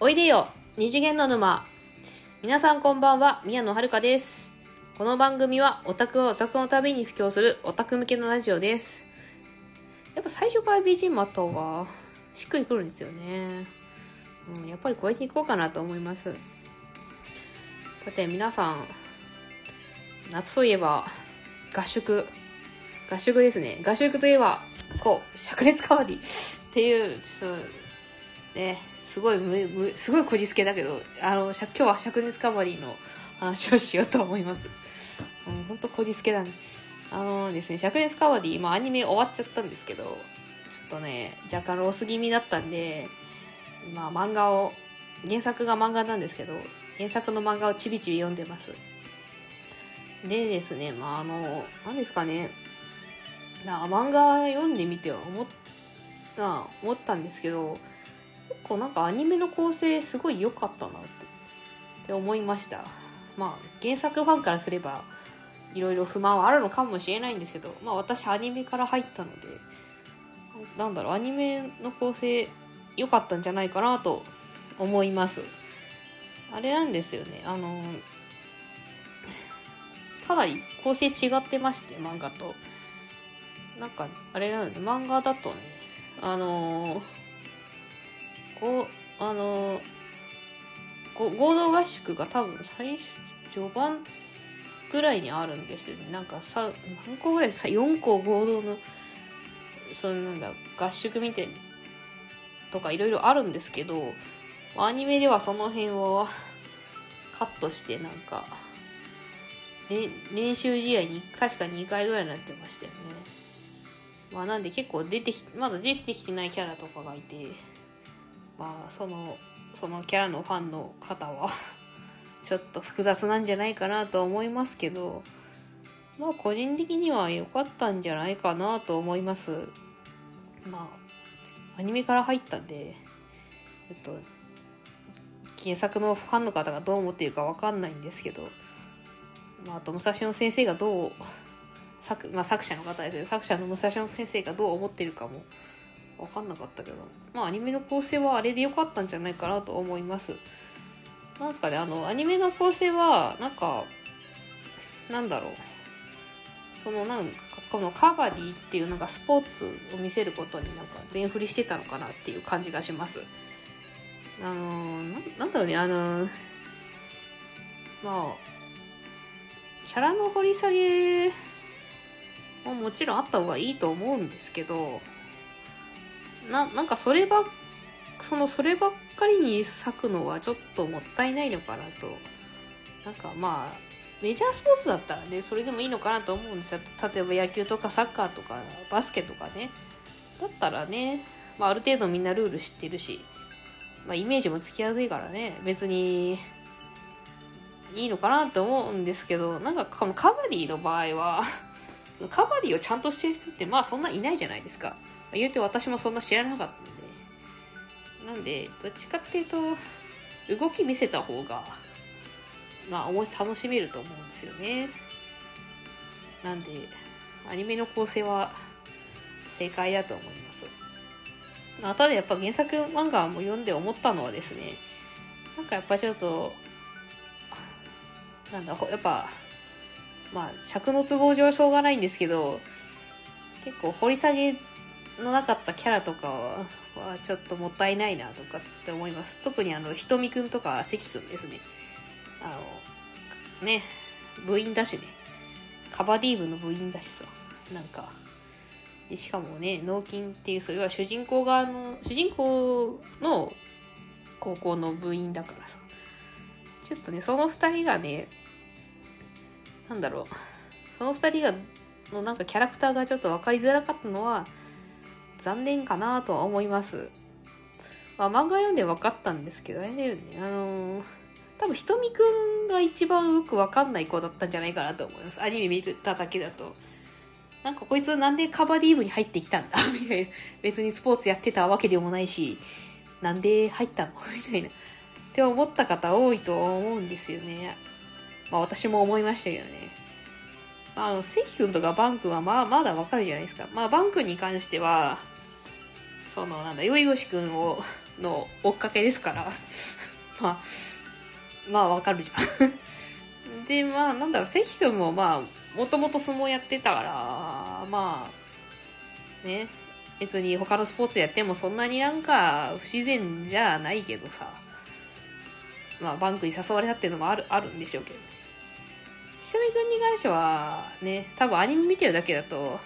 おいでよ二次元の沼。皆さんこんばんは宮野遥です。この番組はオタクはオタクのために布教するオタク向けのラジオです。やっぱ最初から BGM あった方がしっくりくるんですよね、うん、やっぱり超えていこうかなと思います。さて皆さん夏といえば合宿。合宿ですね。合宿といえばそう灼熱カバディっていうちょっとね。すごいむむすごいこじつけだけどあの今日は灼熱カバディの話をしようと思います。うんほんとこじつけだね。あのですね灼熱カバディまあアニメ終わっちゃったんですけどちょっとね若干ロス気味だったんでまあ漫画を原作が漫画なんですけど原作の漫画をちびちび読んでます。でですねまああの何ですかね。な漫画読んでみては思った思ったんですけど構なんかアニメの構成すごい良かったなって思いました。まあ原作ファンからすればいろいろ不満はあるのかもしれないんですけどまあ私アニメから入ったのでなんだろうアニメの構成良かったんじゃないかなと思います。あれなんですよねあのかなり構成違ってまして漫画と。なんかあれなので漫画だとねあのー、こうあの、合同合宿が多分最初序盤ぐらいにあるんですよね。なんかさ何個ぐらいさ4個合同のそのなんだ合宿みたいとかいろいろあるんですけどアニメではその辺をカットしてなんか、ね、練習試合に確か2回ぐらいになってましたよね。まあなんで結構出てきまだ出てきてないキャラとかがいて。まあそのそのキャラのファンの方は ちょっと複雑なんじゃないかなと思いますけどまあ個人的には良かったんじゃないかなと思います。まあアニメから入ったんでちょっと原作のファンの方がどう思っているか分かんないんですけど、まあ、と武蔵野先生がどう作,、まあ、作者の方ですね。作者の武蔵野先生がどう思ってるかも分かんなかったけど。まあアニメの構成はあれで良かったんじゃないかなと思います。なんですかねあのアニメの構成はなんかなんだろう。そのなんかこのカバディっていうのがスポーツを見せることになんか全振りしてたのかなっていう感じがします。あのななんだろうねあのまあキャラの掘り下げももちろんあった方がいいと思うんですけどななんかそればそのそればっかりに咲くのはちょっともったいないのかなと。なんかまあメジャースポーツだったらねそれでもいいのかなと思うんですよ。例えば野球とかサッカーとかバスケとかね。だったらね、まあ、ある程度みんなルール知ってるし、まあ、イメージもつきやすいからね。別にいいのかなと思うんですけどなんかこのカバディの場合はカバディをちゃんとしてる人ってまあそんないないじゃないですか。言うて私もそんな知らなかったんで。なんでどっちかっていうと動き見せた方がまあ楽しめると思うんですよね。なんでアニメの構成は正解だと思います。まあただやっぱ原作漫画も読んで思ったのはですねなんかやっぱちょっとなんだやっぱまあ尺の都合上はしょうがないんですけど結構掘り下げのなかったキャラとかはちょっともったいないなとかって思います。特にあのひとみくんとか関くんですね。あのね部員だしね。カバディ部の部員だしさ。なんかでしかもね脳筋っていうそれは主人公側の主人公の高校の部員だからさ。ちょっとねその2人がねなんだろう。その2人がのなんかキャラクターがちょっと分かりづらかったのは残念かなとは思います。まあ、漫画読んで分かったんですけど、あれだよね。あのー、多分ひとみくんが一番よく分かんない子だったんじゃないかなと思います。アニメ見ただけだと。なんかこいつなんでカバディ部に入ってきたんだ？みたいな。別にスポーツやってたわけでもないし、なんで入ったの？みたいな。って思った方多いと思うんですよね。まあ私も思いましたけどね。あの、関君とかバン君はまあまだわかるじゃないですか。まあバン君に関しては、そのなんだよいごしくんをの追っかけですから。まあまあわかるじゃん。でまあなんだろう関君もまあもともと相撲やってたからまあね別に他のスポーツやってもそんなになんか不自然じゃないけどさ。まあバンクに誘われたっていうのもあるあるんでしょうけど。ひとみくんに関してはね多分アニメ見てるだけだと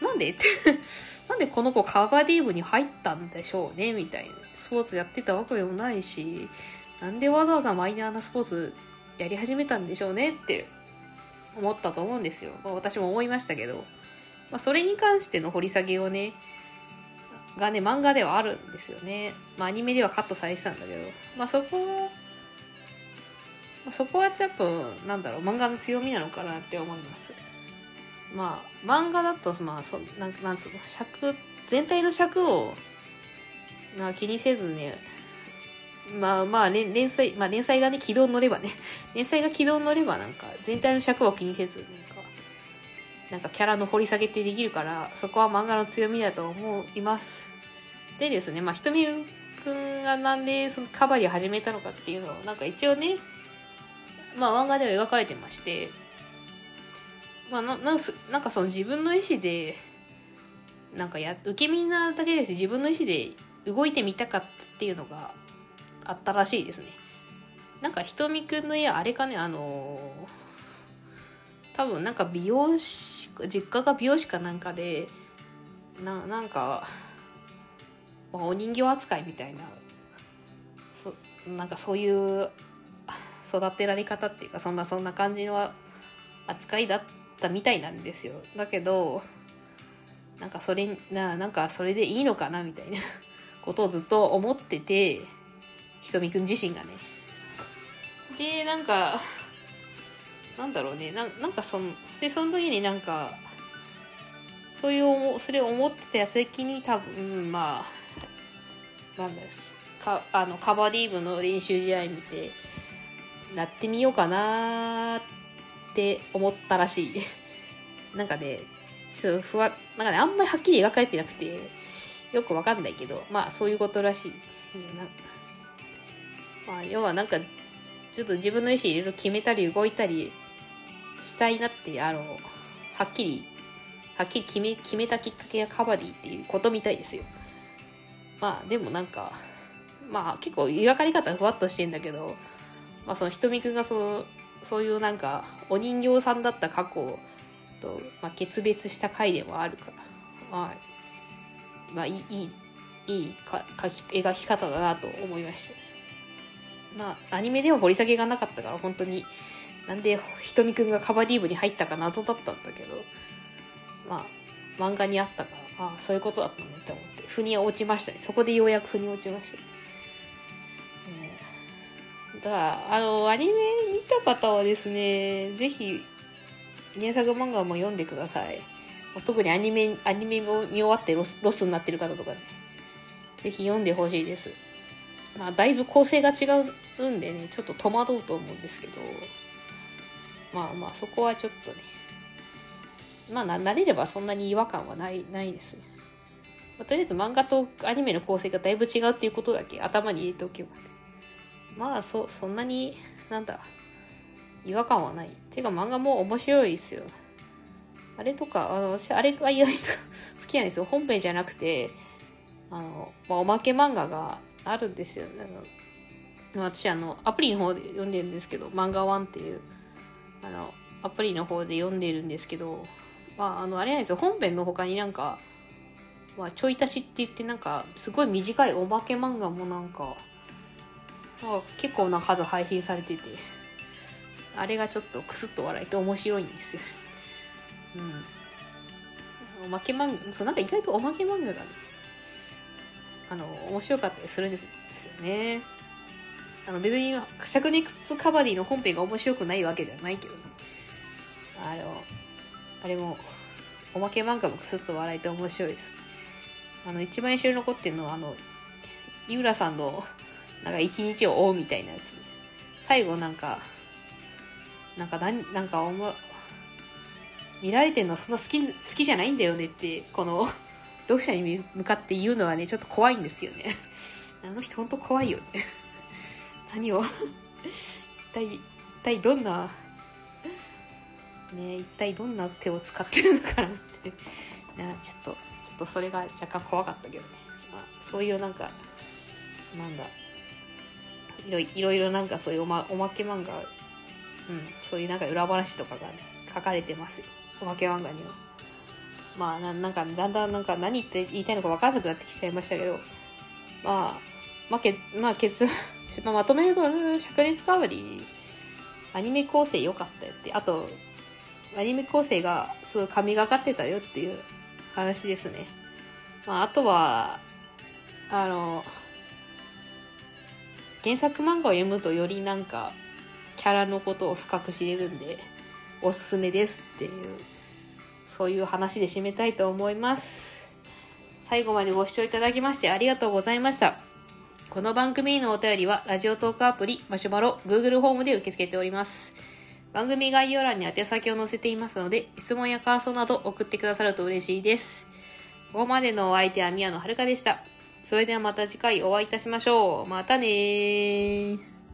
なんでって なんでこの子カバディ部に入ったんでしょうねみたいな。スポーツやってたわけでもないしなんでわざわざマイナーなスポーツやり始めたんでしょうねって思ったと思うんですよ、まあ、私も思いましたけど、まあ、それに関しての掘り下げをねがね漫画ではあるんですよね、まあ、アニメではカットされてたんだけど、まあ、そこそこはやっぱなんだろう漫画の強みなのかなって思いますまあ漫画だとまあそなんなんつうの尺全体の尺をまあ気にせずねまあまあ連連載、まあ連載がね、軌道に乗ればね、連載が軌道に乗ればなんか全体の尺を気にせず、なんか、なんかキャラの掘り下げってできるから、そこは漫画の強みだと思います。でですね、まあひとみくんがなんでそのカバディを始めたのかっていうのを、なんか一応ね、まあ漫画では描かれてまして、まあな、ななんかその自分の意思で、なんかや、受け身なだけです自分の意思で動いてみたかったっていうのがあったらしいですね。なんかひとみくんの家あれかねあのー、多分なんか美容師実家が美容師かなんかでななんか、まあ、お人形扱いみたいなそなんかそういう育てられ方っていうかそんなそんな感じの扱いだったみたいなんですよ。だけどなんかそれななんかそれでいいのかなみたいな ことをずっと思っててひとみくん自身がね。でなんかなんだろうね。ななんかそのでその時になんかそういうそれを思ってた矢先に多分まあなんですかあのカバディー部の練習試合見てなってみようかなって思ったらしい。なんかねちょっとふわなんかねあんまりはっきり描かれてなくてよくわかんないけどまあそういうことらしい。まあ、要はなんかちょっと自分の意思いろいろ決めたり動いたりしたいなってあのはっきりはっきり決め決めたきっかけがカバディっていうことみたいですよ。まあでもなんかまあ結構描かれ方ふわっとしてんだけどまあそのひとみくんがそのそういうなんかお人形さんだった過去と、まあ、決別した回でもあるからまあまあいいいいいいか描き描き方だなと思いました。まあ、アニメでは掘り下げがなかったから、本当に、なんでひとみくんがカバディ部に入ったか謎だったんだけど、まあ、漫画にあったから、ああ、そういうことだったねって思って、腑に落ちました。ね。そこでようやく腑に落ちました、だ、あの、アニメ見た方はですね、ぜひ、原作漫画も読んでください。特にアニメ、アニメを見終わってロスロスになってる方とかね、ぜひ読んでほしいです。まあ、だいぶ構成が違うんでね、ちょっと戸惑うと思うんですけど、まあまあ、そこはちょっとね、まあ、慣れればそんなに違和感はない、ないですね。まあ、とりあえず漫画とアニメの構成がだいぶ違うっていうことだけ頭に入れておけば、まあ、そ、そんなに、なんだ、違和感はない。ていうか漫画も面白いですよ。あれとか、あの、私、あれが意外と 好きなんですよ。本編じゃなくて、あの、まあ、おまけ漫画があるんですよね。私あのアプリの方で読んでるんですけど漫画ワンっていうあのアプリの方で読んでるんですけどまああのあれなんですよ本編の他になんか、まあ、ちょい足しって言ってなんかすごい短いお化け漫画もなんか、まあ、結構な数配信されててあれがちょっとクスッと笑えて面白いんですよ。うん。おまけ漫画、そう、なんか意外とおまけ漫画がね、あの面白かったりするんですよね。あの別にシャクネクスカバディの本編が面白くないわけじゃないけど、ね、あのあれもおまけ漫画もクスッと笑えて面白いです。あの一番印象に残ってるのはあの井浦さんのなんか一日を追うみたいなやつ、最後なんかなんか何なんかおも見られてんのそんな好き好きじゃないんだよねってこの読者に向かって言うのはね、ちょっと怖いんですよね。あの人ほんと怖いよね。何を一体、一体どんな、ね、一体どんな手を使ってるのかなって。なちょっと、ちょっとそれが若干怖かったけどね。まあ、そういうなんか、なんだ、いろいろなんかそういうおまおまけ漫画、うん、そういうなんか裏話とかが、ね、書かれてますよ。おまけ漫画には。まあな、なんか、だんだんなんか何言って言いたいのか分かんなくなってきちゃいましたけど、まあ、まあ、けまあ、結 まあ、まとめると、灼熱代わり、アニメ構成良かったよって、あと、アニメ構成がすごい神がかってたよっていう話ですね。まあ、あとは、あの、原作漫画を読むとよりなんか、キャラのことを深く知れるんで、おすすめですっていうそういう話で締めたいと思います。最後までご視聴いただきましてありがとうございました。この番組へのお便りは、ラジオトークアプリ、マシュマロ、Google ホームで受け付けております。番組概要欄に宛先を載せていますので、質問や感想など送ってくださると嬉しいです。ここまでのお相手は宮野遥でした。それではまた次回お会いいたしましょう。またねー。